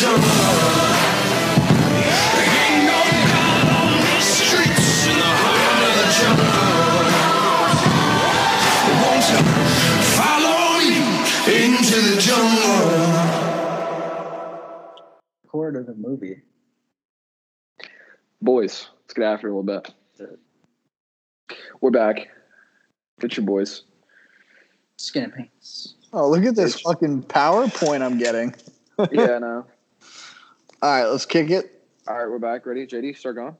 Record of the movie. Boys, let's get after it a little bit. We're back. It's your boys. Skin and pants. Oh, look at this fucking PowerPoint I'm getting. Yeah, I know. All right, let's kick it. All right, we're back. Ready? JD, start going.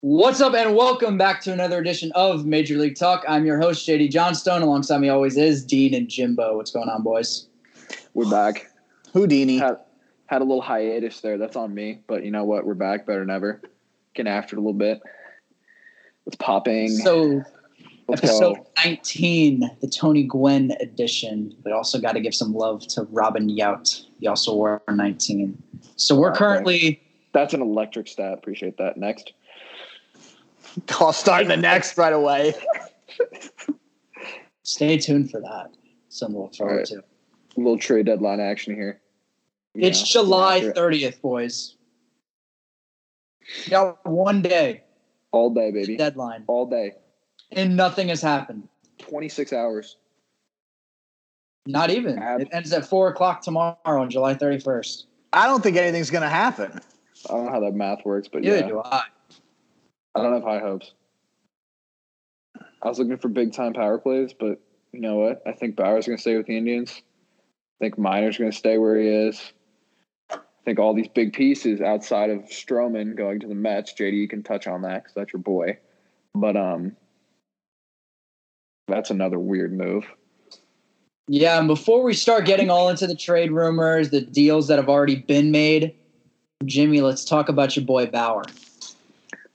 What's up, and welcome back to another edition of Major League Talk. I'm your host, JD Johnstone. Alongside me always is Dean and Jimbo. What's going on, boys? We're back. Houdini. Had, had a little hiatus there. That's on me. But you know what? We're back better than ever. Getting after it a little bit. It's popping. So, Let's episode go. 19, the Tony Gwynn edition. We also got to give some love to Robin Yount. He also wore 19. So, we're Okay. currently. That's an electric stat. Appreciate that. Next. I'll start the next right away. Stay tuned for that. Something to look forward Alright. to. A little trade deadline action here. You It's know, July 30th, boys. You got one day All day, baby. deadline, All day. And nothing has happened. 26 hours. Not even. Ab- It ends at four o'clock tomorrow on July 31st. I don't think anything's gonna happen. I don't know how that math works, but Neither yeah. do I. I don't have high hopes. I was looking for big time power plays, but you know what? I think Bauer's going to stay with the Indians. I think Minor's going to stay where he is. I think all these big pieces outside of Stroman going to the Mets. JD, you can touch on that because that's your boy. But um, that's another weird move. Yeah, and before we start getting all into the trade rumors, the deals that have already been made, Jimmy, let's talk about your boy Bauer.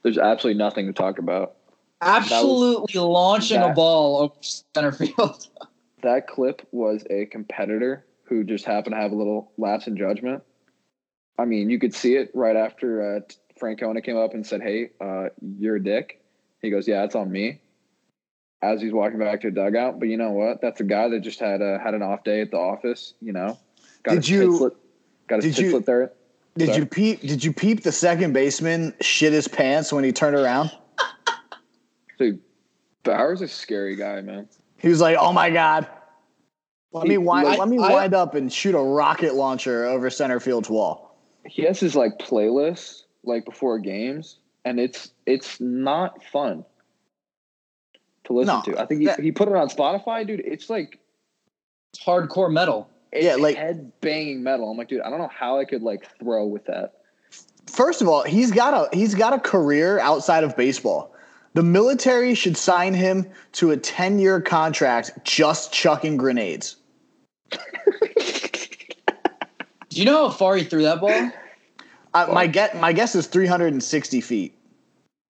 There's absolutely nothing to talk about. Absolutely launching a ball over center field. That clip was a competitor who just happened to have a little lapse in judgment. I mean, you could see it right after uh, Francona came up and said, "Hey, uh, you're a dick." He goes, "Yeah, it's on me." As he's walking back to the dugout, but you know what? That's a guy that just had a had an off day at the office. You know, got Did his you- slit, got his did you- there. Did Sorry. you peep? Did you peep the second baseman shit his pants when he turned around? Dude, Bauer's a scary guy, man. He was like, "Oh my god, let me wind, like- let me I- wind up and shoot a rocket launcher over center field's wall." He has his like playlist like before games, and it's it's not fun to listen No, to. I think he, that- he put it on Spotify, dude. It's like It's hardcore metal. it's Yeah, like- head banging metal. I'm like, dude, I don't know how I could like throw with that. First of all, he's got a he's got a career outside of baseball. The military should sign him to a 10-year contract just chucking grenades. Do you know how far he threw that ball? Uh, my get my guess is 360 feet.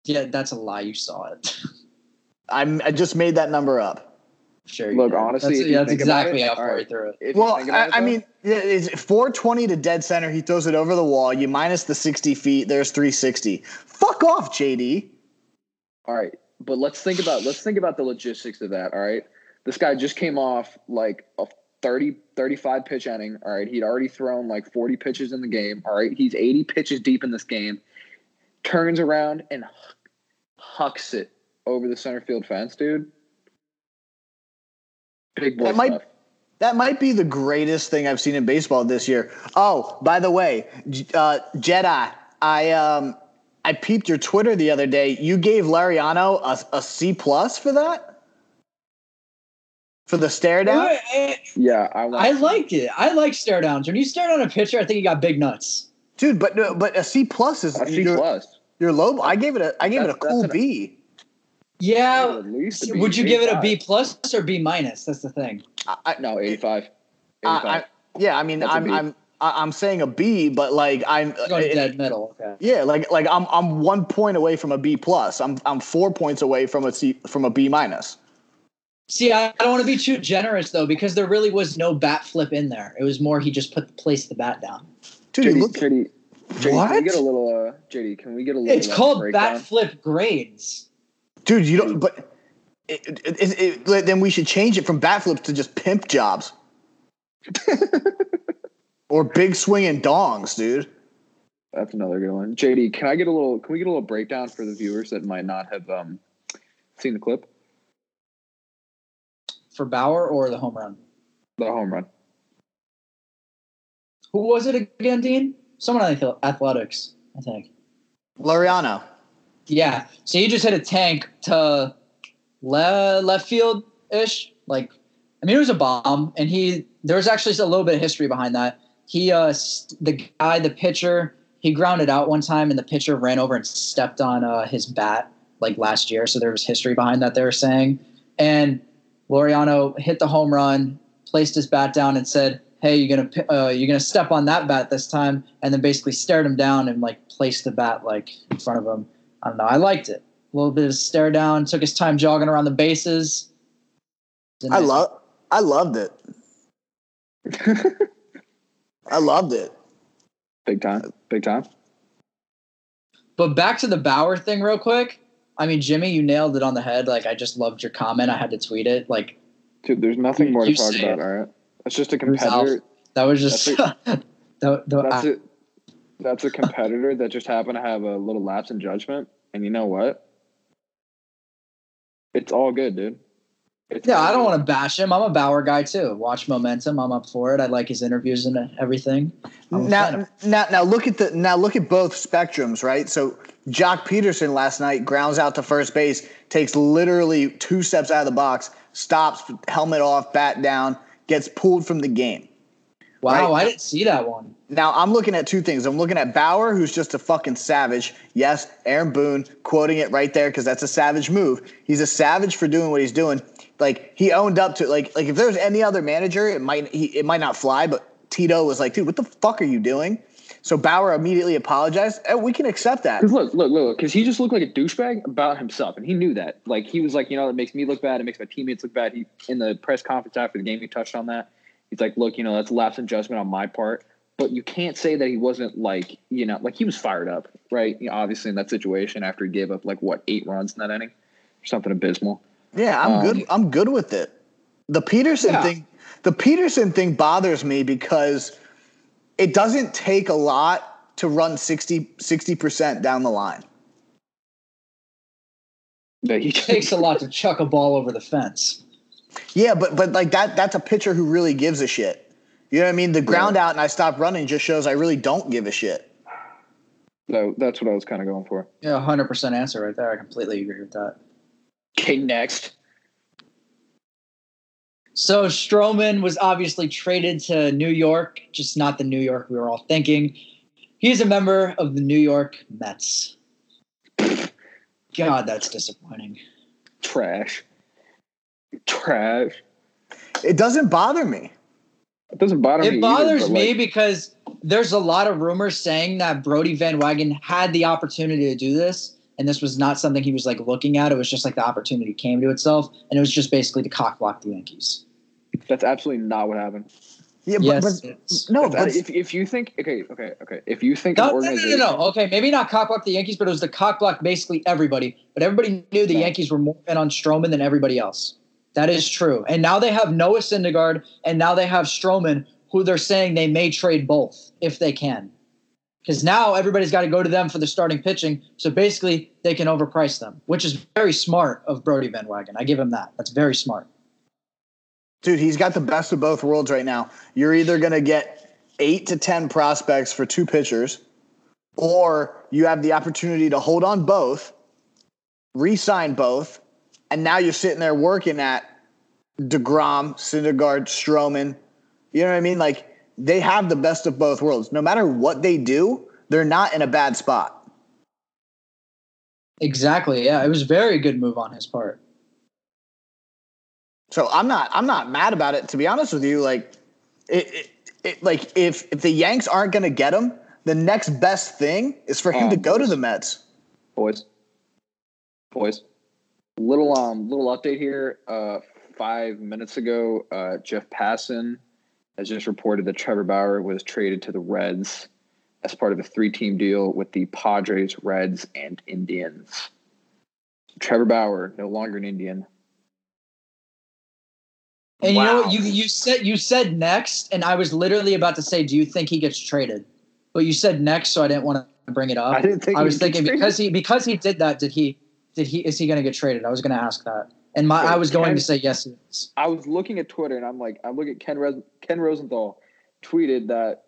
Yeah, that's a lie. You saw it. I'm, I just made that number up. sure. Look, did. honestly, that's, yeah, that's exactly how far alright. he threw it. Well, I, it, I mean, yeah, it's 420 to dead center. He throws it over the wall. You minus the 60 feet. There's 360. Fuck off, JD. all right, but let's think about let's think about the logistics of that. All right, this guy just came off like a 30 35 pitch inning. All right, he'd already thrown like 40 pitches in the game. All right, he's 80 pitches deep in this game. Turns around and hucks it over the center field fence, dude. Big boy That might- stuff. That might be the greatest thing I've seen in baseball this year. Oh, by the way, uh, Jedi, I um, I peeped your Twitter the other day. You gave Laureano a, a C plus for that, for the stare down. Yeah, I. I like it. I like stare downs. When you stare down a pitcher, I think you got big nuts. Dude, but no, but a C plus is a C your, plus. your low. I gave it a I gave it a cool that's an- B. Yeah. At least a B, Would you give it a B plus or B minus? That's the thing. I, I, No, 85. 85. I, I, yeah, I mean, That's a I'm B. I'm I- I'm saying a B, but like I'm going it- dead middle. Okay. yeah, like like I'm I'm one point away from a B plus. I'm I'm four points away from a C from a B minus. See, I I don't want to be too generous though, because there really was no bat flip in there. It was more he just put placed the bat down. Dude, JD, look, JD, JD, can What? we get a little, uh, JD, can we get a little It's called breakdown? bat flip grades. Dude, you don't. But it, it, it, it, then we should change it from bat flips to just pimp jobs. Or big swinging dongs, dude. That's another good one. JD, can I get a little? Can we get a little breakdown for the viewers that might not have um, seen the clip? For Bauer or the home run? The home run. Who was it again, Dean? Someone on the athletics, I think. Laureano. Yeah. So he just hit a tank to le- left field ish. Like, I mean, it was a bomb, and he there was actually a little bit of history behind that. He, uh, the guy, the pitcher, he grounded out one time, and the pitcher ran over and stepped on uh, his bat like last year. So there was history behind that. They were saying, and Laureano hit the home run, placed his bat down, and said, "Hey, you're gonna uh, you're gonna step on that bat this time," and then basically stared him down and like placed the bat like in front of him. I don't know. I liked it. A little bit of stare down. Took his time jogging around the bases. It was a I love I loved it. I loved it. Big time. Big time. But back to the Bauer thing, real quick. I mean, Jimmy, you nailed it on the head. Like, I just loved your comment. I had to tweet it. Like, Dude, there's nothing You- more to you talk about. it. All right. That's just a competitor. that was just. That's the, the, That's I- it. That's a competitor that just happened to have a little lapse in judgment. And you know what? It's all good, dude. It's yeah, I don't want to bash him. I'm a Bauer guy too. Watch Momentum. I'm up for it. I like his interviews and everything. I'm Now, now, now look at the now look at both spectrums, right? So Joc Pederson last night grounds out to first base, takes literally two steps out of the box, stops, helmet off, bat down, gets pulled from the game. wow, right. I didn't see that one. Now I'm looking at two things. I'm looking at Bauer, who's just a fucking savage. Yes, Aaron Boone quoting it right there because that's a savage move. He's a savage for doing what he's doing. Like he owned up to it. like like if there's any other manager, it might he, it might not fly. But Tito was like, dude, what the fuck are you doing? So Bauer immediately apologized. And we can accept that. Because look, look, look, because he just looked like a douchebag about himself, and he knew that. Like he was like, you know, it makes me look bad. It makes my teammates look bad. He in the press conference after the game, he touched on that. He's like, look, you know, that's a lapse in judgment on my part, but you can't say that he wasn't like, you know, like he was fired up, right? You know, obviously in that situation after he gave up like what eight runs in that inning, or something abysmal. Yeah, I'm Um, good. I'm good with it. The Pederson Yeah. thing, the Pederson thing bothers me because it doesn't take a lot to run 60 percent down the line. That he It takes a lot to chuck a ball over the fence. Yeah, but but like that that's a pitcher who really gives a shit. You know what I mean? The ground out and I stop running just shows I really don't give a shit. So that's what I was kind of going for. Yeah, 100% answer right there. I completely agree with that. Okay, next. So Stroman was obviously traded to New York, just not the New York we were all thinking. He's a member of the New York Mets. God, that's disappointing. Trash. Trash. It doesn't bother me. It doesn't bother me. It bothers but, me like, because there's a lot of rumors saying that Brodie Van Wagenen had the opportunity to do this, and this was not something he was like looking at. It was just like the opportunity came to itself, and it was just basically to cock block the Yankees. that's absolutely not what happened. Yeah, but, Yes, but it's- no, but if, if you think okay, okay, okay, if you think No, an no, no, no, no, no. Okay, maybe not cock block the Yankees, but it was the cock block basically everybody. But everybody knew the Yeah. Yankees were more in on Stroman than everybody else. That is true. And now they have Noah Syndergaard, and now they have Stroman, who they're saying they may trade both if they can. Because now everybody's got to go to them for the starting pitching. So basically, they can overprice them, which is very smart of Brodie Van Wagenen. I give him that. That's very smart. dude, he's got the best of both worlds right now. You're either gonna get eight to ten prospects for two pitchers, or you have the opportunity to hold on both, re-sign both, and now you're sitting there working at DeGrom, Syndergaard, Stroman. You know what I mean? Like they have the best of both worlds. No matter what they do, they're not in a bad spot. Exactly. Yeah, it was a very good move on his part. So I'm not I'm not mad about it. To be honest with you, like it, it, it like if if the Yanks aren't going to get him, the next best thing is for him Oh, to go to the Mets. boys, boys, little um little update here. Uh, five minutes ago, uh, Jeff Passan has just reported that Trevor Bauer was traded to the Reds as part of a three-team deal with the Padres, Reds, and Indians. Trevor Bauer no longer an Indian. And you know what? You you said you said next, and I was literally about to say, do you think he gets traded? But you said next, so I didn't want to bring it up. I didn't think I he was would get thinking traded. because he because he did that. Did he? Did he? Is he going to get traded? I was going to ask that, and my Yeah, I was going Ken- to say yes. I was looking at Twitter and I'm like, I look at Ken Ken Rosenthal tweeted that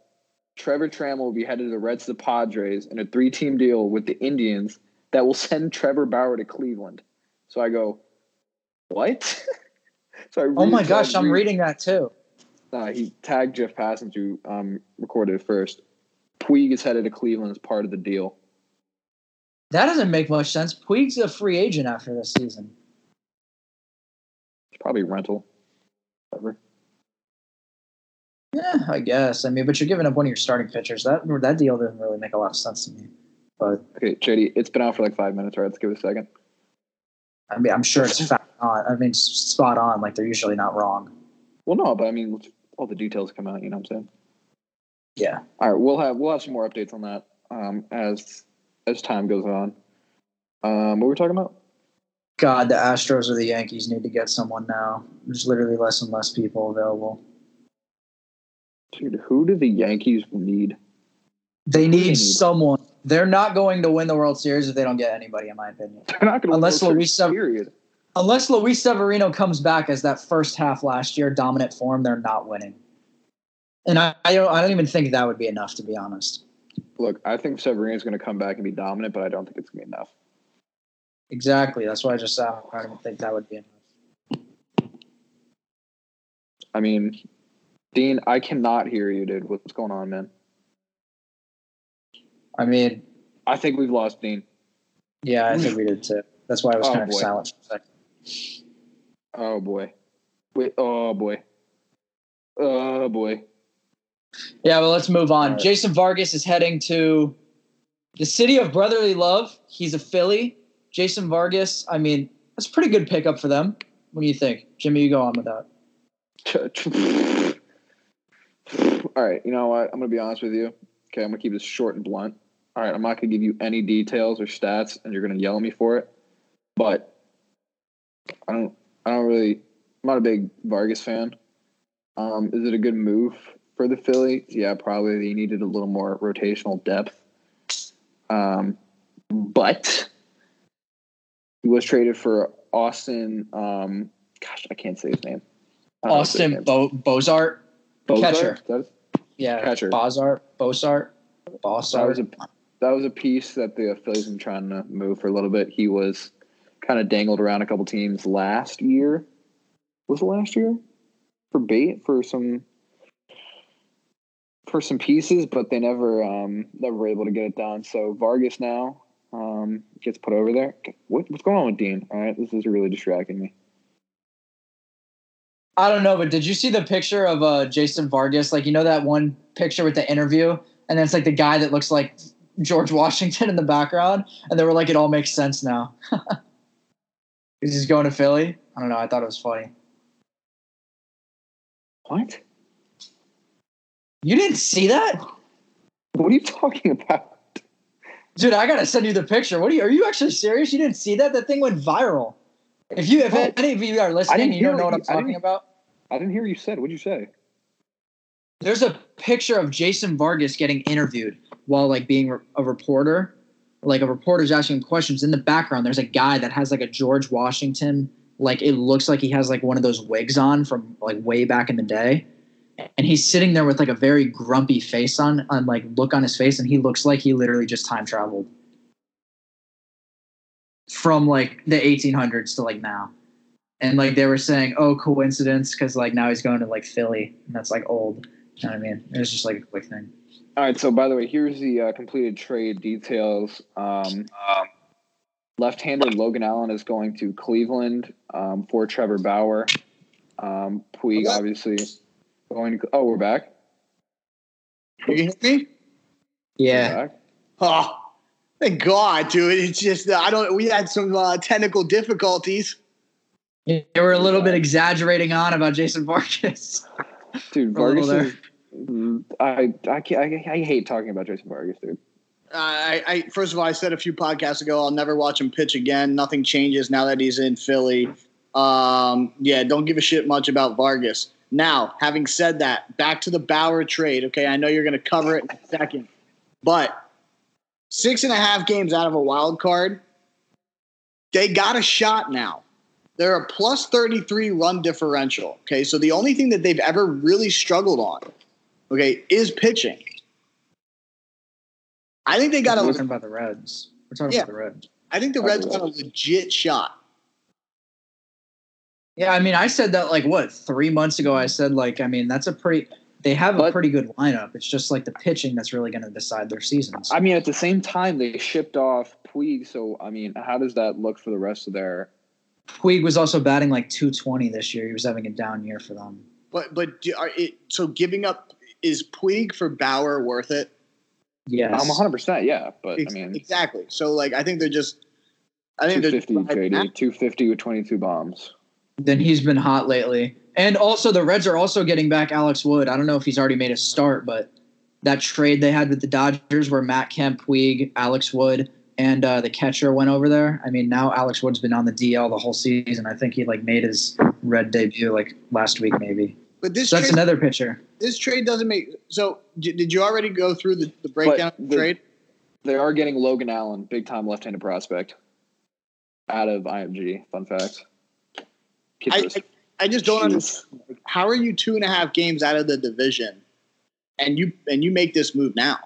Trevor Trammell will be headed to the Reds to the Padres in a three team deal with the Indians that will send Trevor Bauer to Cleveland. So I go, what? so I Oh my so gosh, I'm reading that too. Uh, he tagged Jeff Passan's, who um, recorded it first. Puig is headed to Cleveland as part of the deal. That doesn't make much sense. Puig's a free agent after this season. It's probably rental. Whatever. Yeah, I guess. I mean, but you're giving up one of your starting pitchers. That that deal doesn't really make a lot of sense to me. But Okay, JD, it's been out for like five minutes. All right, let's give it a second. I mean, I'm sure it's fat on. I mean, spot on. Like they're usually not wrong. Well, no, but I mean, all the details come out. You know what I'm saying? Yeah. All right, we'll have we'll have some more updates on that um, as as time goes on. Um, what were we talking about? God, the Astros or the Yankees need to get someone now. There's literally less and less people available. Dude, who do the Yankees need? They They need need- someone. They're not going to win the World Series if they don't get anybody, in my opinion. They're not going to Unless Luis Sev- period. Unless Luis Severino comes back as that first half last year dominant form, they're not winning. And I, I don't, I don't even think that would be enough, to be honest. Look, I think Severino's going to come back and be dominant, but I don't think it's going to be enough. Exactly. That's why I just uh, I don't think that would be enough. I mean, Dean, I cannot hear you, dude. What's going on, man? I mean, I think we've lost Dean. yeah, I think we did too. That's why I was Oh, kind of boy. silent for a second. Oh boy. Wait. Oh boy. Oh boy. Yeah, well, let's move on. Right. Jason Vargas is heading to the city of brotherly love. He's a Philly. Jason Vargas, I mean, that's a pretty good pickup for them. What do you think? Jimmy, you go on with that. All right, you know what? I'm gonna be honest with you. Okay, I'm gonna keep this short and blunt. All right, I'm not gonna give you any details or stats, and you're gonna yell at me for it. But I don't, I don't really. I'm not a big Vargas fan. Um, is it a good move for the Phillies? Yeah, probably. They needed a little more rotational depth. Um, but he was traded for Austin. Um, gosh, I can't say his name. His Austin. Bo- Bossart. Bossart? catcher. Yeah. Catcher. Bossart. Bossart. That was a that was a piece that the Phillies been trying to move for a little bit. He was kind of dangled around a couple teams last year. Was it last year for bait for some for some pieces, but they never um never were able to get it done. So Vargas now um gets put over there. What, what's going on with Dean? All right, this is really distracting me. I don't know, but did you see the picture of uh, Jason Vargas? Like, you know that one picture with the interview, and then it's like the guy that looks like George Washington in the background, and they were like, it all makes sense now. He's just going to Philly. I don't know. I thought it was funny. What? You didn't see that, What are you talking about? dude? I gotta send you the picture. What are you? Are you actually serious? You didn't see that? That thing went viral. If you, if Oh. any of you are listening, you don't know what I'm you- I talking about. I didn't hear you said. What'd you say? there's a picture of Jason Vargas getting interviewed while like being a reporter. Like a reporter's asking questions. In the background, there's a guy that has like a George Washington, like it looks like he has like one of those wigs on from like way back in the day. And he's sitting there with like a very grumpy face on, on like look on his face, and he looks like he literally just time traveled from like the 1800s to like now. And like they were saying, oh, coincidence, because like now he's going to like Philly, and that's like old. You know what I mean? It was just like a quick thing. All right. So, by the way, here's the uh, completed trade details. Um, left-handed Logan Allen is going to Cleveland um, for Trevor Bauer. Um, Puig, Okay. obviously, going. To, oh, we're back. You can hear me? Yeah. Oh, thank God, dude. It's just uh, I don't. We had some uh, technical difficulties. They were a little bit exaggerating on about Jason Vargas. Dude, For a little Vargas. Is, I I, can't, I I hate talking about Jason Vargas, dude. I, I first of all, I said a few podcasts ago, I'll never watch him pitch again. Nothing changes now that he's in Philly. Um, yeah, don't give a shit much about Vargas. Now, having said that, back to the Bauer trade. Okay, I know you're going to cover it in a second, but six and a half games out of a wild card, they got a shot now. They're a plus 33 run differential. Okay, so the only thing that they've ever really struggled on, okay, is pitching. I think they got We're a. talking about the Reds. We're talking Yeah. about the Reds. I think the Reds got a legit shot. Yeah, I mean, I said that like what three months ago. I said like, I mean, that's a pretty. They have a pretty good lineup. It's just like the pitching that's really going to decide their seasons. I mean, at the same time, they shipped off Puig. So, I mean, how does that look for the rest of their? Puig was also batting like 220 this year. He was having a down year for them. But but do, are it, so giving up is Puig for Bauer worth it? Yes. I'm 100. percent Yeah, but I mean, exactly. So like I think they're just. I think they're 250 JD, 250 with 22 bombs. Then he's been hot lately. And also, the Reds are also getting back Alex Wood. I don't know if he's already made a start, but that trade they had with the Dodgers where Matt Kemp, Puig, Alex Wood, and uh, the catcher went over there. I mean, now Alex Wood's been on the DL the whole season. I think he like made his Red debut like last week, maybe. But this So that's trade, another pitcher. this trade doesn't make. So d- did you already go through the, the breakdown of the the- trade? They are getting Logan Allen, big time left handed prospect, out of IMG. Fun fact. Kid I, I I just don't Jeez. understand. Like, How are you two and a half games out of the division, and you and you make this move now?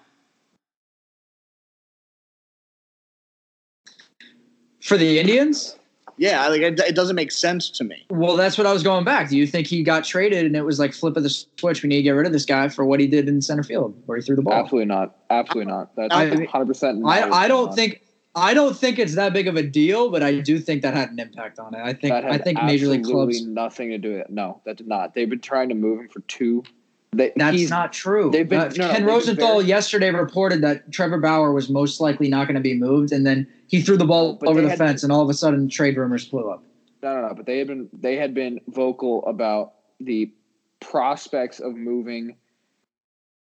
For the Indians? Yeah, like it, it doesn't make sense to me. Well, that's what I was going back. Do you think he got traded and it was like flip of the switch? We need to get rid of this guy for what he did in center field, where he threw the ball. Absolutely not. Absolutely not. That's I- 100%. I, I don't not. think I don't think it's that big of a deal, but I do think that had an impact on it. I think I think major league absolutely clubs. nothing to do with it. No, that did not. They've been trying to move him for two. They, That's not true. they've been- Uh, no, Ken been Rosenthal very- yesterday reported that Trevor Bauer was most likely not going to be moved, and then he threw the ball But over the fence, and all of a sudden trade rumors blew up. No, no, no. But they had been they had been vocal about the prospects of moving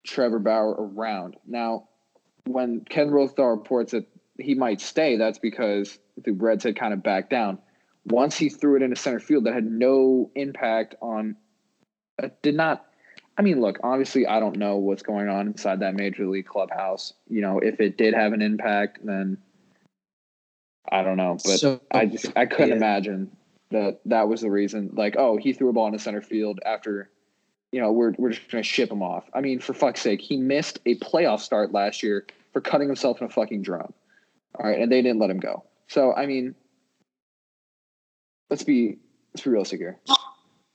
Trevor Bauer around. Now, when Ken Rosenthal reports that he might stay, that's because the Reds had kind of backed down. Once he threw it into center field, that had no impact on. Uh, did not. I mean, look. Obviously, I don't know what's going on inside that major league clubhouse. You know, if it did have an impact, then I don't know. But so I just I couldn't Yeah. imagine that that was the reason. Like, oh, he threw a ball into center field after, you know, we're we're just gonna ship him off. I mean, for fuck's sake, he missed a playoff start last year for cutting himself in a fucking drum. All right, and they didn't let him go. So I mean, let's be let's be realistic here.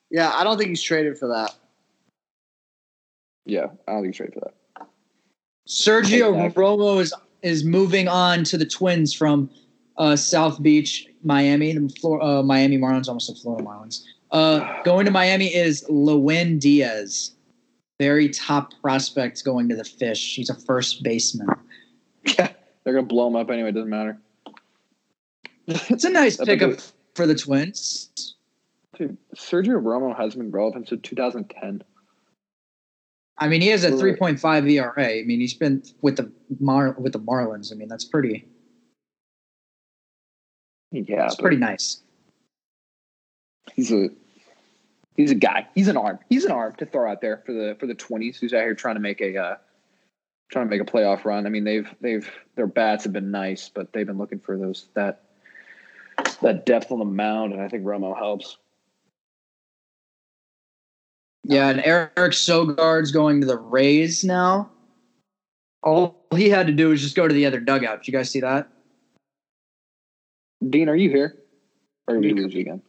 Yeah, I don't think he's traded for that. Yeah, I don't think he's ready for that. Sergio. Romo is is moving on to the Twins from uh, South Beach, Miami. The Flor- uh, Miami Marlins, almost the Florida Marlins. Uh, going to Miami is Lewin Diaz, very top prospect going to the Fish. He's a first baseman. They're gonna blow him up anyway. It doesn't matter. It's a nice pickup for the Twins. Dude, Sergio Romo has been relevant since 2010. I mean, he has a 3.5 ERA. I mean, he's been with the Mar- with the Marlins. I mean, that's pretty. Yeah, it's pretty nice. he's a he's a guy. He's an arm. He's an arm to throw out there for the for the twenties. Who's out here trying to make a uh, trying to make a playoff run. I mean, they've they've their bats have been nice, but they've been looking for those that that depth on the mound, and I think Romo helps. Yeah, and Eric Sogard's going to the Rays now. All he had to do was just go to the other dugout. Did you guys see that? Dean, are you here? Or did we lose you again?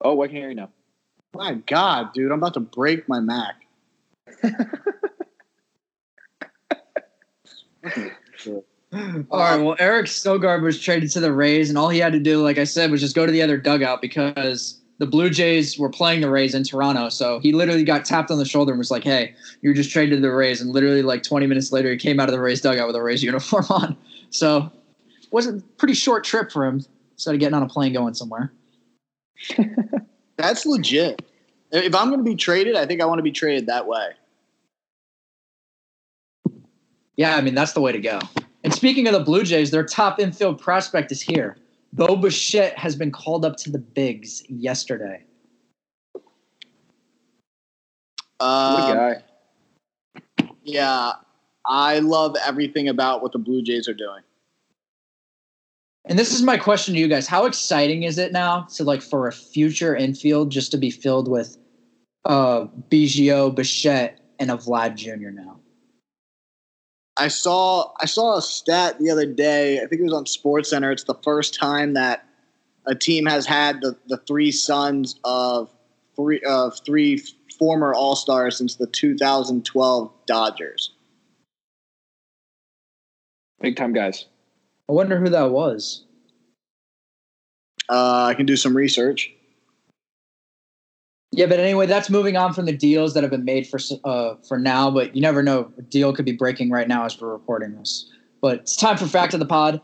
Oh, I can hear you now. My God, dude, I'm about to break my Mac. All right. Well, Eric Sogard was traded to the Rays, and all he had to do, like I said, was just go to the other dugout because the Blue Jays were playing the Rays in Toronto. So he literally got tapped on the shoulder and was like, "Hey, you're just traded to the Rays." And literally, like 20 minutes later, he came out of the Rays dugout with a Rays uniform on. So it was a pretty short trip for him instead of getting on a plane going somewhere. That's legit. If I'm going to be traded, I think I want to be traded that way. Yeah, I mean that's the way to go. And speaking of the Blue Jays, their top infield prospect is here. Bo Bichette has been called up to the bigs yesterday. What a Um, guy. yeah, I love everything about what the Blue Jays are doing. And this is my question to you guys: How exciting is it now to like for a future infield just to be filled with uh Biggio, Bichette, and a Vlad Jr. Now? I saw I saw a stat the other day. I think it was on Sports Center. It's the first time that a team has had the, the three sons of three of three former All Stars since the 2012 Dodgers. Big time guys. I wonder who that was. Uh, I can do some research. Yeah, but anyway, that's moving on from the deals that have been made for uh, for now. But you never know; a deal could be breaking right now as we're recording this. But it's time for fact of the pod.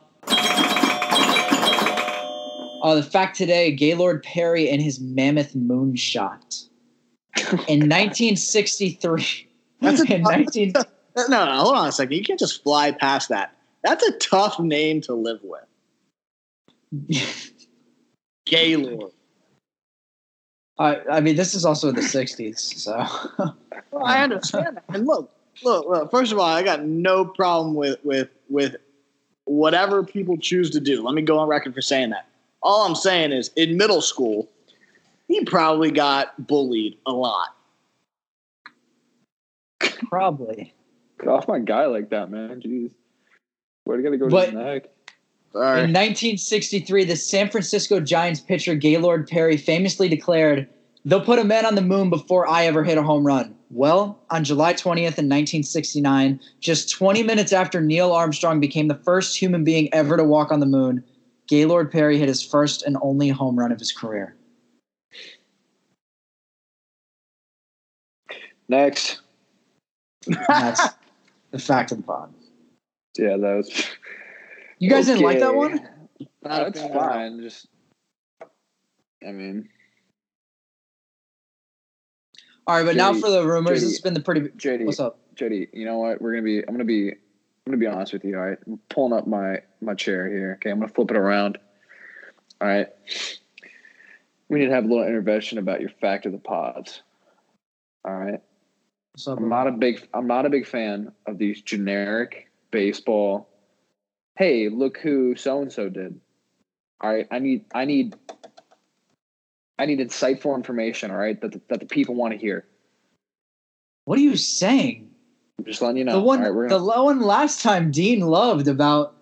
Uh, the fact today: Gaylord Perry and his mammoth moonshot in 1963. That's a in 19, No, no, hold on a second. You can't just fly past that. That's a tough name to live with. Gaylord. I, I mean, this is also the 60s, so Well, I understand that. And look, look, look, first of all, I got no problem with with with whatever people choose to do. Let me go on record for saying that. All I'm saying is in middle school, he probably got bullied a lot. probably. Get off my guy like that, man. Jeez. Where do you gotta go But- to his In 1963, the San Francisco Giants pitcher Gaylord Perry famously declared, They'll put a man on the moon before I ever hit a home run. Well, on July 20th in 1969, just 20 minutes after Neil Armstrong became the first human being ever to walk on the moon, Gaylord Perry hit his first and only home run of his career. Next. And that's the fact of the pod. Yeah, that was. You guys didn't like that Okay. one? That's fine. Just. I mean, All right, but now for the rumors. JD. This has been the pretty. JD. What's up? JD, you know what? We're gonna be. I'm gonna be. I'm gonna be honest with you. All right, I'm pulling up my my chair here. Okay, I'm gonna flip it around. All right. We need to have a little intervention about your fact of the pods. All right. What's up? I'm not a big. I'm not a big fan of these generic baseball. Hey, look who so and so did. All right. I need. I need. I need insightful information. All right, that the, that the people want to hear. What are you saying? I'm just letting you know. the one, right, the one last time Dean loved about.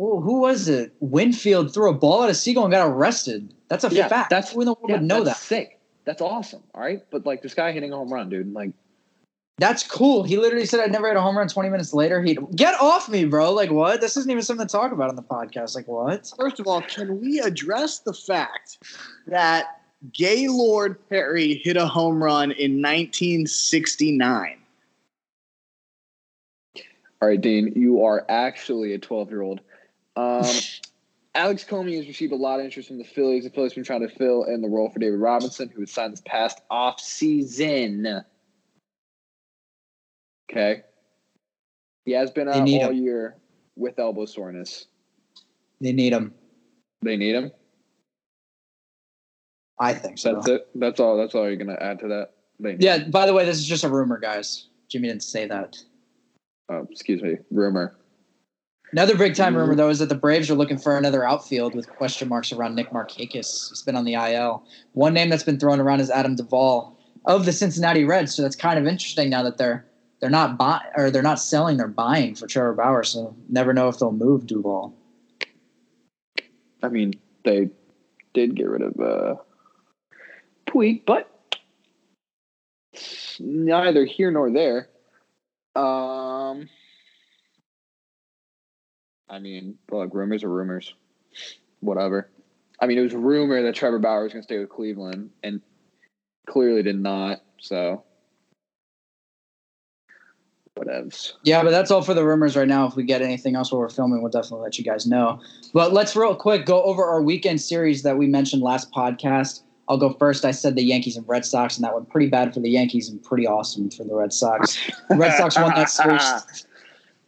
Oh, who was it? Winfield threw a ball at a seagull and got arrested. That's a Yeah, fact. that's- who in the world yeah, would know that. that's sick. That's awesome. All right, but like this guy hitting a home run, dude. Like, That's cool. He literally said I'd never hit a home run. Twenty minutes later, he would get off me, bro. Like what? This isn't even something to talk about on the podcast. Like what? First of all, can we address the fact that Gaylord Perry hit a home run in 1969? all right, Dean, you are actually a 12 year old. Um, Alex Comey has received a lot of interest from the Phillies. The Phillies have been trying to fill in the role for David Robertson, who was signed this past off season. Okay, he has been out all him. year with elbow soreness. They need him. They need him. I think so. That's it. That's all. That's all you're gonna add to that. Yeah. By the way, this is just a rumor, guys. Jimmy didn't say that. Oh, excuse me. Rumor. Another big time rumor mm-hmm. though is that the Braves are looking for another outfield with question marks around Nick Markakis. He's been on the IL. One name that's been thrown around is Adam Duvall of the Cincinnati Reds. So that's kind of interesting now that they're they're not buy or they're not selling, they're buying for Trevor Bauer. So never know if they'll move Duvall. I mean, they did get rid of uh, Puig, but neither here nor there. Um, I mean, look, rumors are rumors. Whatever. I mean, it was rumor that Trevor Bauer was going to stay with Cleveland, and clearly did not. So, whatevs. Yeah, but that's all for the rumors right now. If we get anything else while we're filming, we'll definitely let you guys know. But let's real quick go over our weekend series that we mentioned last podcast. I'll go first. I said the Yankees and Red Sox, and that went pretty bad for the Yankees and pretty awesome for the Red Sox. The Red Sox won that series.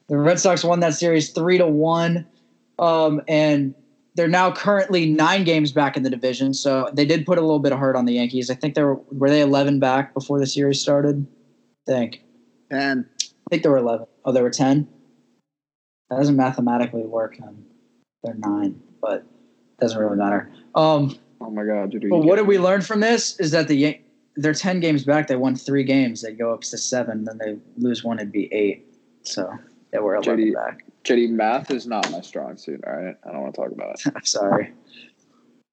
The Red Sox won that series three to one, um, and they're now currently nine games back in the division, so they did put a little bit of hurt on the Yankees. I think they were were they eleven back before the series started. I think And think they were eleven. Oh, there were ten. That doesn't mathematically work. Then they're nine, but it doesn't really matter. Um, Oh my god, dude. but what did we learn from this? Is that the they're ten games back. They won three games. They go up to seven. Then they lose one. It'd be eight. So they were eleven JD. back. JD, math is not my strong suit. All right, I don't want to talk about it. I'm sorry.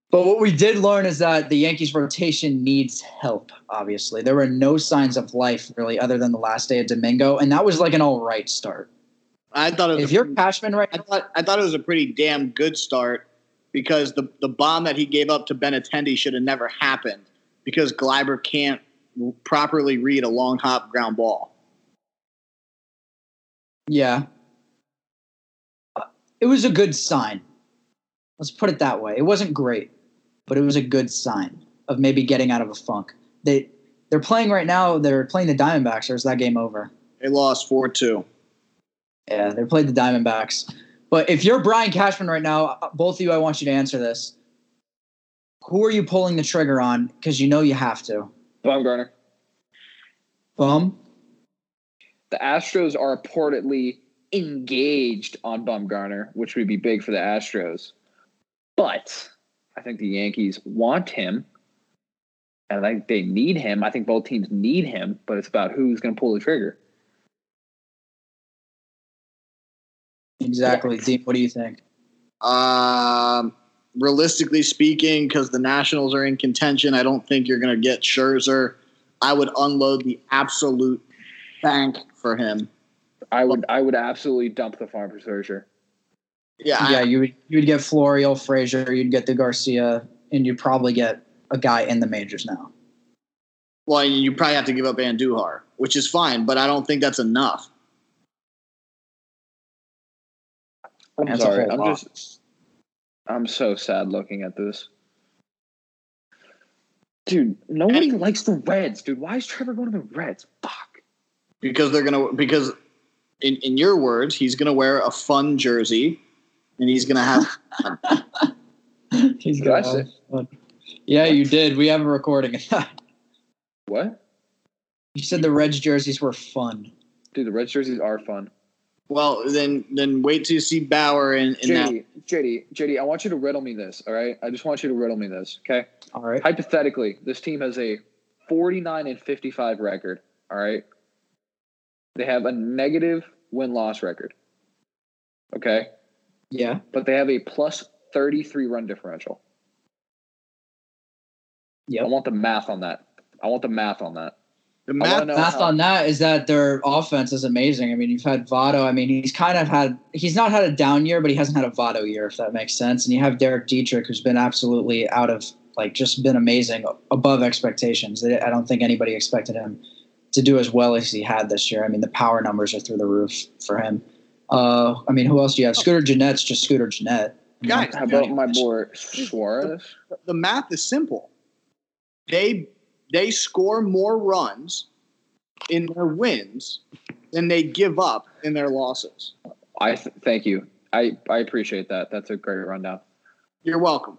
But what we did learn is that the Yankees rotation needs help, obviously. There were no signs of life really other than the last day of Domingo, and that was like an all right start. I thought it was If a you're pretty- Cashman right I thought I thought it was a pretty damn good start because the the bomb that he gave up to Benintendi should have never happened because Gleiber can't properly read a long hop ground ball. Yeah. It was a good sign. Let's put it that way. It wasn't great, but it was a good sign of maybe getting out of a funk. They they're playing right now, they're playing the Diamondbacks, or is that game over? They lost four two. Yeah, they played the Diamondbacks. But if you're Brian Cashman right now, uh, both of you, I want you to answer this. Who are you pulling the trigger on? Because you know you have to. Bumgarner. Bum. The Astros are reportedly engaged on Bumgarner, which would be big for the Astros. But I think the Yankees want him, and I think they need him. I think both teams need him, but it's about who's going to pull the trigger. Exactly. Dean, what do you think? Um, realistically speaking, because the Nationals are in contention, I don't think you're going to get Scherzer. I would unload the absolute bank for him. I would I would absolutely dump the farm for Scherzer. Yeah, yeah, you would you would get Florial, Frazier, you'd get the Garcia, and you'd probably get a guy in the majors now. well, you probably have to give up Andujar, which is fine, but I don't think that's enough. I'm That's sorry. I'm lot. just I'm so sad looking at this. Dude, nobody likes the Reds, dude. Why is Trevor going to the Reds? Fuck. because they're gonna because in, in your words he's gonna wear a fun jersey and he's gonna have He's Did I got- say- Yeah, you did. We have a recording of that. What? You said the Reds jerseys were fun. Dude, the Red jerseys are fun. well then then wait till you see Bauer and. in that JD, JD, JD, I want you to riddle me this, all right? I just want you to riddle me this, okay? All right. Hypothetically, this team has a 49 and 55 record, all right? They have a negative win loss record, okay? Yeah. But they have a plus 33 run differential. Yeah. I want the math on that. I want the math on that. the math Math how- on that is that their offense is amazing. I mean, you've had Votto. I mean, he's kind of had he's not had a down year, but he hasn't had a Votto year, if that makes sense. And you have Derek Dietrich, who's been absolutely out of like just been amazing, above expectations. I don't think anybody expected him to do as well as he had this year. I mean, the power numbers are through the roof for him. Uh, I mean, who else do you have? Scooter Gennett's just Scooter Gennett. Guys, How about my boy Suarez? the math is simple they they score more runs in their wins than they give up in their losses I th- thank you. I, I appreciate that. That's a great rundown. you're welcome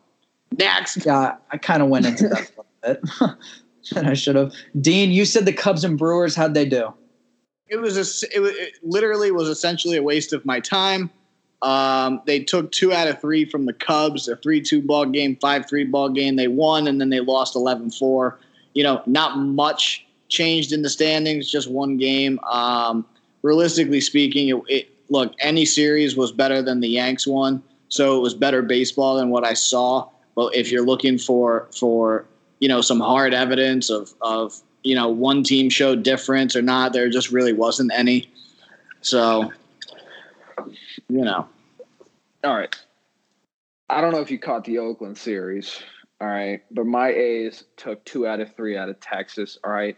next Yeah, I kind of went into that a little bit. and I should have. Dean, you said the Cubs and Brewers. How'd they do? It was a it, it literally was essentially a waste of my time. Um, they took two out of three from the Cubs, a three-two ball game, five-three ball game. They won, and then they lost 11-4. You know, not much changed in the standings, just one game. Um, realistically speaking, it, it look any series was better than the Yanks one, so it was better baseball than what I saw. But if you're looking for for you know some hard evidence of of you know one team showed difference or not, there just really wasn't any. So you know, All right. I don't know if you caught the Oakland series. All right. But my A's took two out of three out of Texas. All right.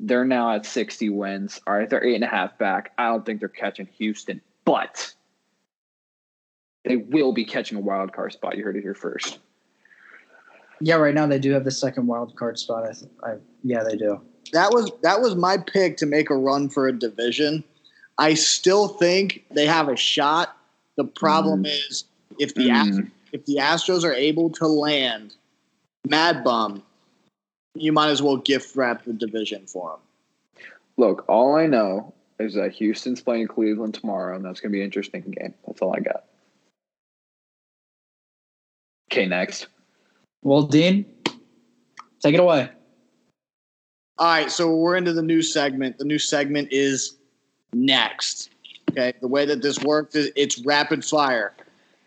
They're now at 60 wins. All right. They're eight and a half back. I don't think they're catching Houston, but they will be catching a wild card spot. You heard it here first. Yeah, right now they do have the second wild card spot. I, th- I yeah, they do. that was that was my pick to make a run for a division. I still think they have a shot. The problem is if the Mm. Ast- if the Astros are able to land Mad Bum, you might as well gift wrap the division for him. Look, all I know is that Houston's playing Cleveland tomorrow, and that's going to be an interesting game. That's all I got. Okay, next. Well, Dean, take it away. All right, so we're into the new segment. The new segment is next. Okay, the way that this works is it's rapid fire.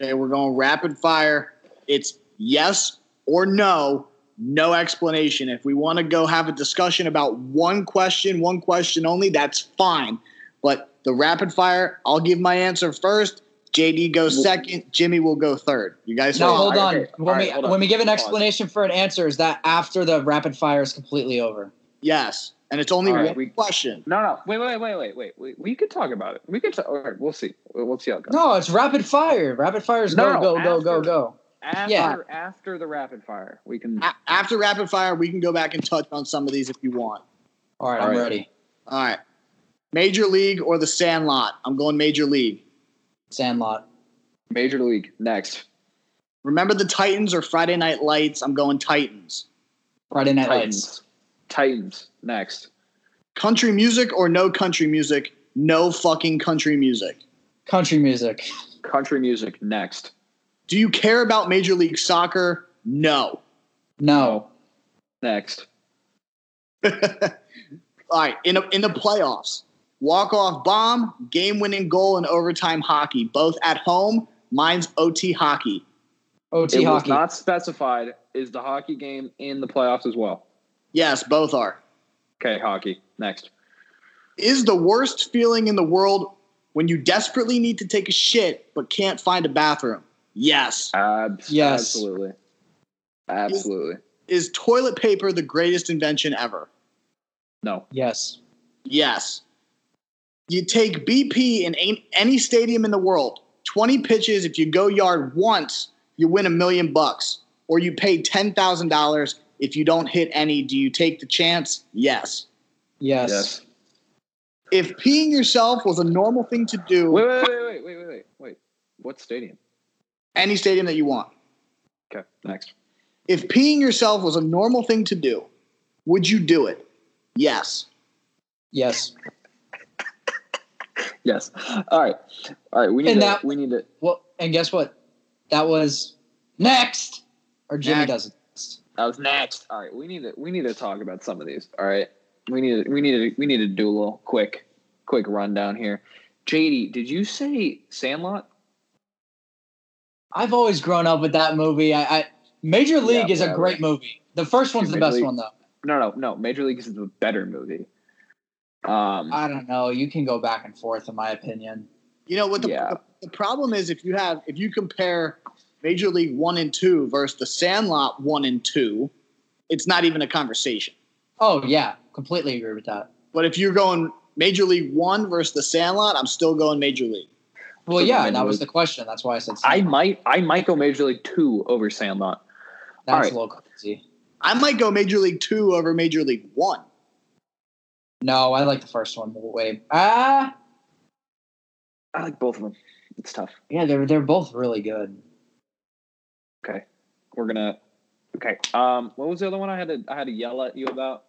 Okay, we're going rapid fire. It's yes or no, no explanation. If we want to go have a discussion about one question, one question only, that's fine. But the rapid fire, I'll give my answer first. JD goes second. Jimmy will go third. You guys Now, hold on. okay. When All we right, hold on. when we give an explanation for an answer, is that after the rapid fire is completely over? Yes, and it's only All right, one we- question. No, no, wait, wait, wait, wait, wait. We, we could talk about it. We could. Talk, all right, we'll see. We'll, we'll see how it goes. No, it's rapid fire. Rapid fire is No, go no, go go go go. After Yeah. after the rapid fire, we can. A- after rapid fire, we can go back and touch on some of these if you want. All right, All I'm right. ready. All right. Major League or the Sandlot? I'm going Major League. Sandlot. Major League next. Remember the Titans or Friday Night Lights? I'm going Titans. Friday Night Lights. Titans. Titans next. Country music or no country music? No fucking country music. Country music. Country music next. Do you care about Major League Soccer? No. No. Next. All right. In, a, in the playoffs, walk off bomb, game winning goal, and overtime hockey. Both at home. Mine's OT hockey. OT it was not specified. Is the hockey game in the playoffs as well? Yes, both are. Okay, hockey next. Is the worst feeling in the world when you desperately need to take a shit but can't find a bathroom? Yes. Abs- Yes. Absolutely. Absolutely. Is toilet paper the greatest invention ever? No. yes. Yes. You take BP in any stadium in the world, 20 pitches, if you go yard once, you win a million bucks. Or you pay $10,000 if you don't hit any. Do you take the chance? Yes. Yes. Yes. If peeing yourself was a normal thing to do, Wait, wait, wait, wait, wait, wait, wait, wait. What stadium? any stadium that you want, Okay, next. if peeing yourself was a normal thing to do, would you do it? Yes. Yes. Yes. All right. All right. We need And to. that- we need to. Well, and guess what? That was next. Or Jimmy Next. doesn't. That was next. All right. We need to. We need to talk about some of these. All right. We need to. We need to. We need to do a little quick, quick rundown here. JD, did you say Sandlot? I've always grown up with that movie. I, I Major League is a great movie. The first one's the best League- one though. No, no, no. Major League is the better movie. Um. I don't know. You can go back and forth, in my opinion. You know what the, Yeah. the, the problem is if you have if you compare Major League One and Two versus the Sandlot One and Two, it's not even a conversation. Oh yeah, completely agree with that. But if you're going Major League One versus the Sandlot, I'm still going Major League. Well, So yeah, Major that was the question. That's why I said. I might. I might go Major League Two over Sandlot. That's alright. a little crazy. I might go Major League Two over Major League One. No, I like the first one way. Ah, I like both of them. It's tough. yeah, they're they're both really good. Okay. We're gonna. Okay. Um. What was the other one I had to? I had to yell at you about.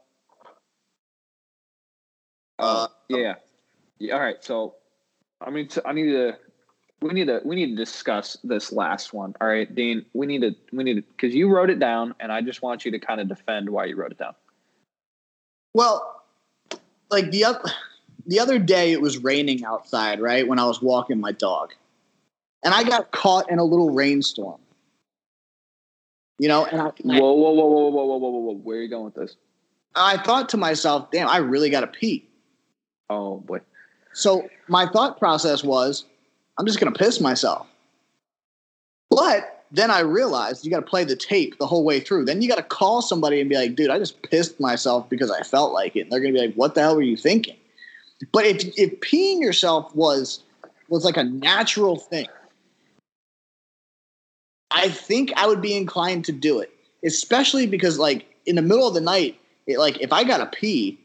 Uh, Yeah. yeah. All right. So, I mean, t- I need to. We need to. We need to discuss this last one. All right, Dean. We need to. We need to because you wrote it down, and I just want you to kind of defend why you wrote it down. Well, like the other the other day it was raining outside, right? When I was walking my dog. And I got caught in a little rainstorm. You know, and I Whoa, whoa, whoa, whoa, whoa, whoa, whoa, whoa, Where are you going with this? I thought to myself, damn, I really gotta pee. Oh boy. So my thought process was, I'm just gonna piss myself. But then I realized you got to play the tape the whole way through. Then you got to call somebody and be like, dude, I just pissed myself because I felt like it. And they're going to be like, what the hell were you thinking? But if, if peeing yourself was was like a natural thing, I think I would be inclined to do it, especially because like in the middle of the night, it, like if I got to pee,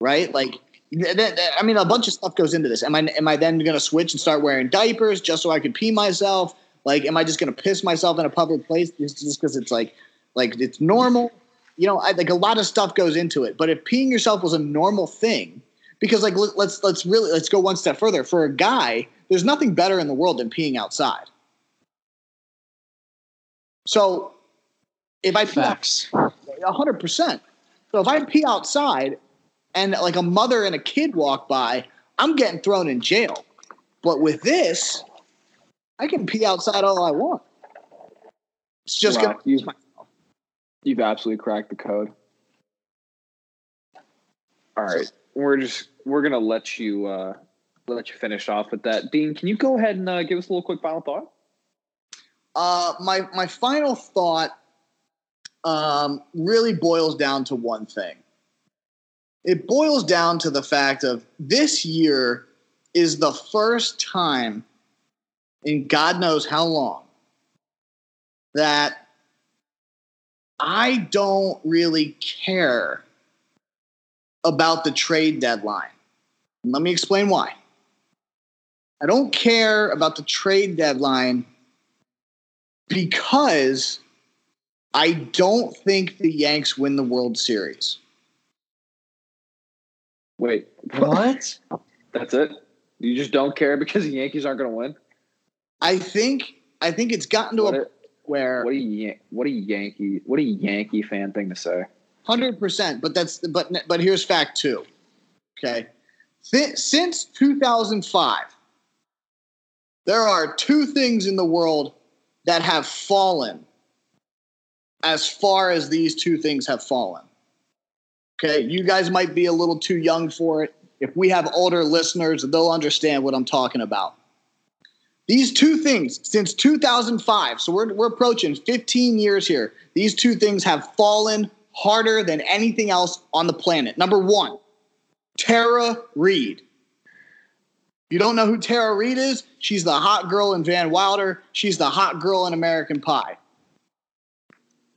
right? Like I mean, a bunch of stuff goes into this. Am I am I then going to switch and start wearing diapers just so I could pee myself? Like, am I just going to piss myself in a public place just because it's like, like it's normal? You know, I, like a lot of stuff goes into it. But if peeing yourself was a normal thing, because like let- let's let's really let's go one step further. For a guy, there's nothing better in the world than peeing outside. So, if I pee Facts. a hundred percent. So if I pee outside and like a mother and a kid walk by, I'm getting thrown in jail. But with this, I can pee outside all I want. It's just Wow, gonna you've, you've absolutely cracked the code. All right, we're just we're gonna let you uh, let you finish off with that. Dean, can you go ahead and uh, give us a little quick final thought? Uh, my my final thought um, really boils down to one thing. It boils down to the fact of this year is the first time in God knows how long that I don't really care about the trade deadline. Let me explain why. I don't care about the trade deadline because I don't think the Yanks win the World Series. Wait, What? That's it. You just don't care because the Yankees aren't gonna win. I think I think it's gotten to What a where what a what a Yankee what a Yankee fan thing to say. hundred percent. But that's but but here's fact two. Okay, Th- since 2005, there are two things in the world that have fallen as far as these two things have fallen. Okay, you guys might be a little too young for it. If we have older listeners, they'll understand what I'm talking about. These two things since 2005, so we're, we're approaching 15 years here. These two things have fallen harder than anything else on the planet. Number one, Tara Reid. You don't know who Tara Reid is? She's the hot girl in Van Wilder. She's the hot girl in American Pie.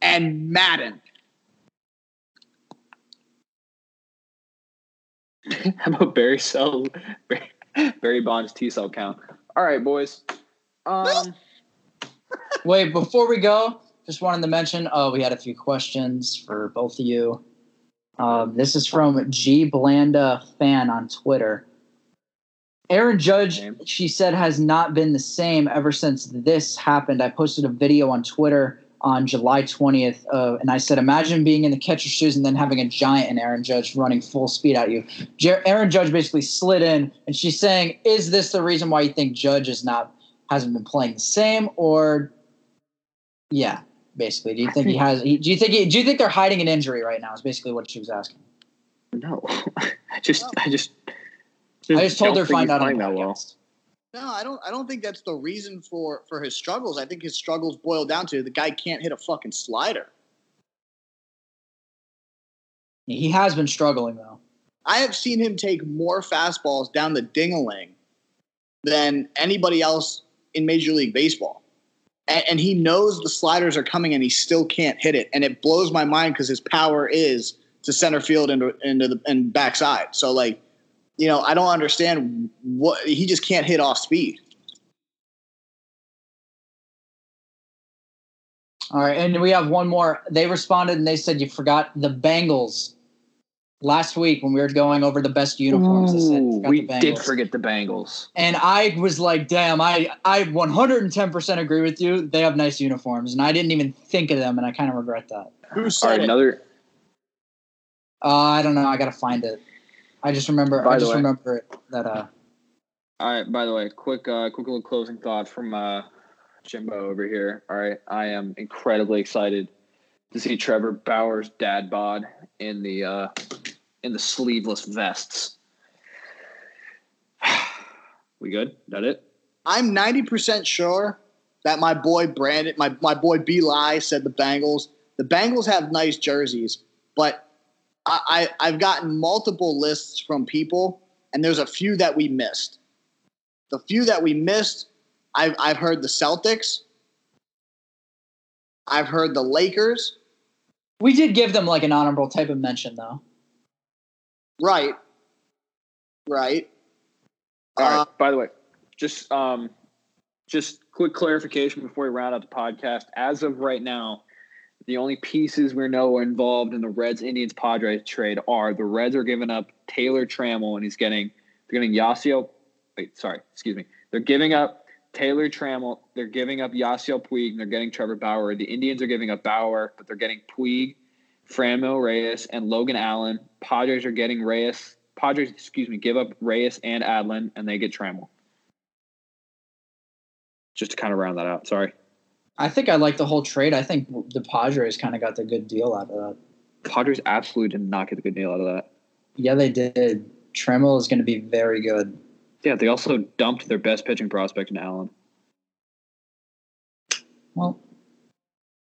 And Madden. How about Barry Cell Barry Bonds T cell count? All right, boys. Um, Wait, before we go, just wanted to mention uh, we had a few questions for both of you. Um, this is from G Blanda fan on Twitter. Aaron Judge, she said, has not been the same ever since this happened. I posted a video on Twitter on July 20th, uh, and I said, imagine being in the catcher's shoes and then having a giant and Aaron Judge running full speed at you. Jer- Aaron Judge basically slid in, and she's saying, is this the reason why you think Judge is not hasn't been playing the same, or yeah, basically, do you think he has? He, do you think he, do you think they're hiding an injury right now? Is basically what she was asking. no, I just I just I just told don't her think find out on the that well. No, I don't I don't think that's the reason for for his struggles. I think his struggles boil down to the guy can't hit a fucking slider. He has been struggling though. I have seen him take more fastballs down the dingaling than anybody else in Major League Baseball. And, and he knows the sliders are coming and he still can't hit it. And it blows my mind because his power is to center field and into the and backside. So like, you know, I don't understand what he just can't hit off speed. All right, and we have one more. They responded and they said you forgot the Bengals last week when we were going over the best uniforms. They said, we did forget the Bengals. And I was like, damn, I, I 110% agree with you. They have nice uniforms. And I didn't even think of them, and I kind of regret that. Who All said right, it? another. Uh, I don't know. I got to find it. I just remember, By I just way- remember it, that, uh, All right. By the way, quick, uh, quick little closing thought from uh, Jimbo over here. All right, I am incredibly excited to see Trevor Bauer's dad bod in the uh, in the sleeveless vests. we good? That it? I'm 90% sure that my boy Brandon, my, my boy B. Lai said the Bengals. The Bengals have nice jerseys, but I, I, I've gotten multiple lists from people, and there's a few that we missed. The few that we missed, I've, I've heard the Celtics, I've heard the Lakers. we did give them like an honorable type of mention, though. Right. Right. All right. Uh, By the way, just um, just quick clarification before we round out the podcast. As of right now, the only pieces we know are involved in the Reds Indians Padres trade are the Reds are giving up Taylor Trammell and he's getting they're getting Yasiel. Wait, sorry, excuse me. They're giving up Taylor Trammell. They're giving up Yasiel Puig and they're getting Trevor Bauer. The Indians are giving up Bauer, but they're getting Puig, Franmil Reyes, and Logan Allen. Padres are getting Reyes. Padres, excuse me, give up Reyes and Adlin, and they get Trammell. Just to kind of round that out. Sorry. I think I like the whole trade. I think the Padres kind of got the good deal out of that. Padres absolutely did not get the good deal out of that. Yeah, they did. Trammell is going to be very good. Yeah, they also dumped their best pitching prospect in Allen. Well,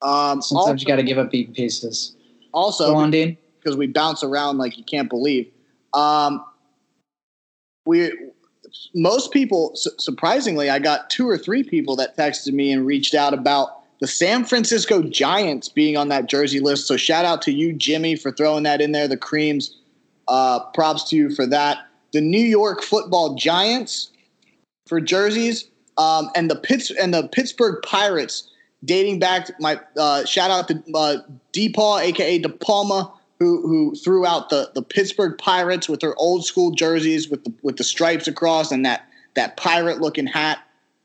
Um, sometimes also, you got to give up big pieces. also Go on, Dean. because we bounce around like you can't believe. Um, we most people su- surprisingly, I got two or three people that texted me and reached out about the San Francisco Giants being on that jersey list. So shout out to you, Jimmy, for throwing that in there. The creams, uh, props to you for that. The New York Football Giants for jerseys, um, and the Pitts and the Pittsburgh Pirates dating back my uh, shout out to uh, DePaul, aka De Palma, who who threw out the the Pittsburgh Pirates with their old school jerseys with the with the stripes across and that that pirate looking hat.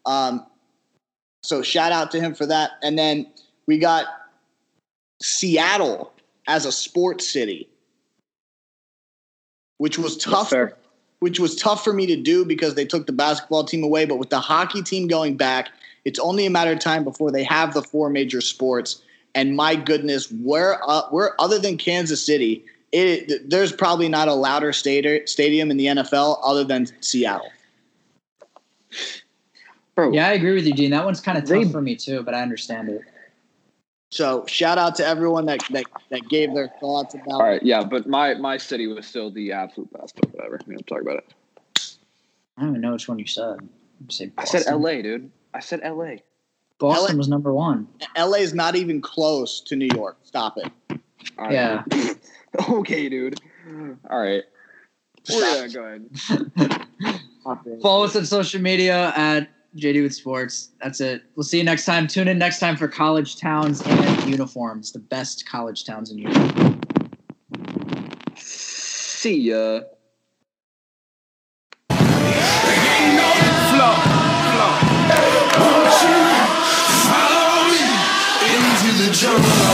Um, so shout out to him for that. And then we got Seattle as a sports city, which was tough fair. which was tough for me to do because they took the basketball team away. But with the hockey team going back, it's only a matter of time before they have the four major sports. And my goodness, where uh, where other than Kansas City, it, there's probably not a louder stadium stadium in the NFL other than Seattle. Bro, Yeah, I agree with you, Dean. That one's kind of tough for me too, but I understand it. So shout out to everyone that that, that gave their thoughts about. All right, yeah, but my my city was still the absolute best, but whatever. We don't talk about it. I don't even know which one you said. You say I said L.A., dude. I said L.A. Boston LA was number one. LA is not even close to New York. Stop it. All right. Yeah. okay, dude. All right. Yeah, go ahead. Follow us on social media at JD with Sports. That's it. We'll see you next time. Tune in next time for college towns and uniforms, the best college towns in Europe. See ya. jungle.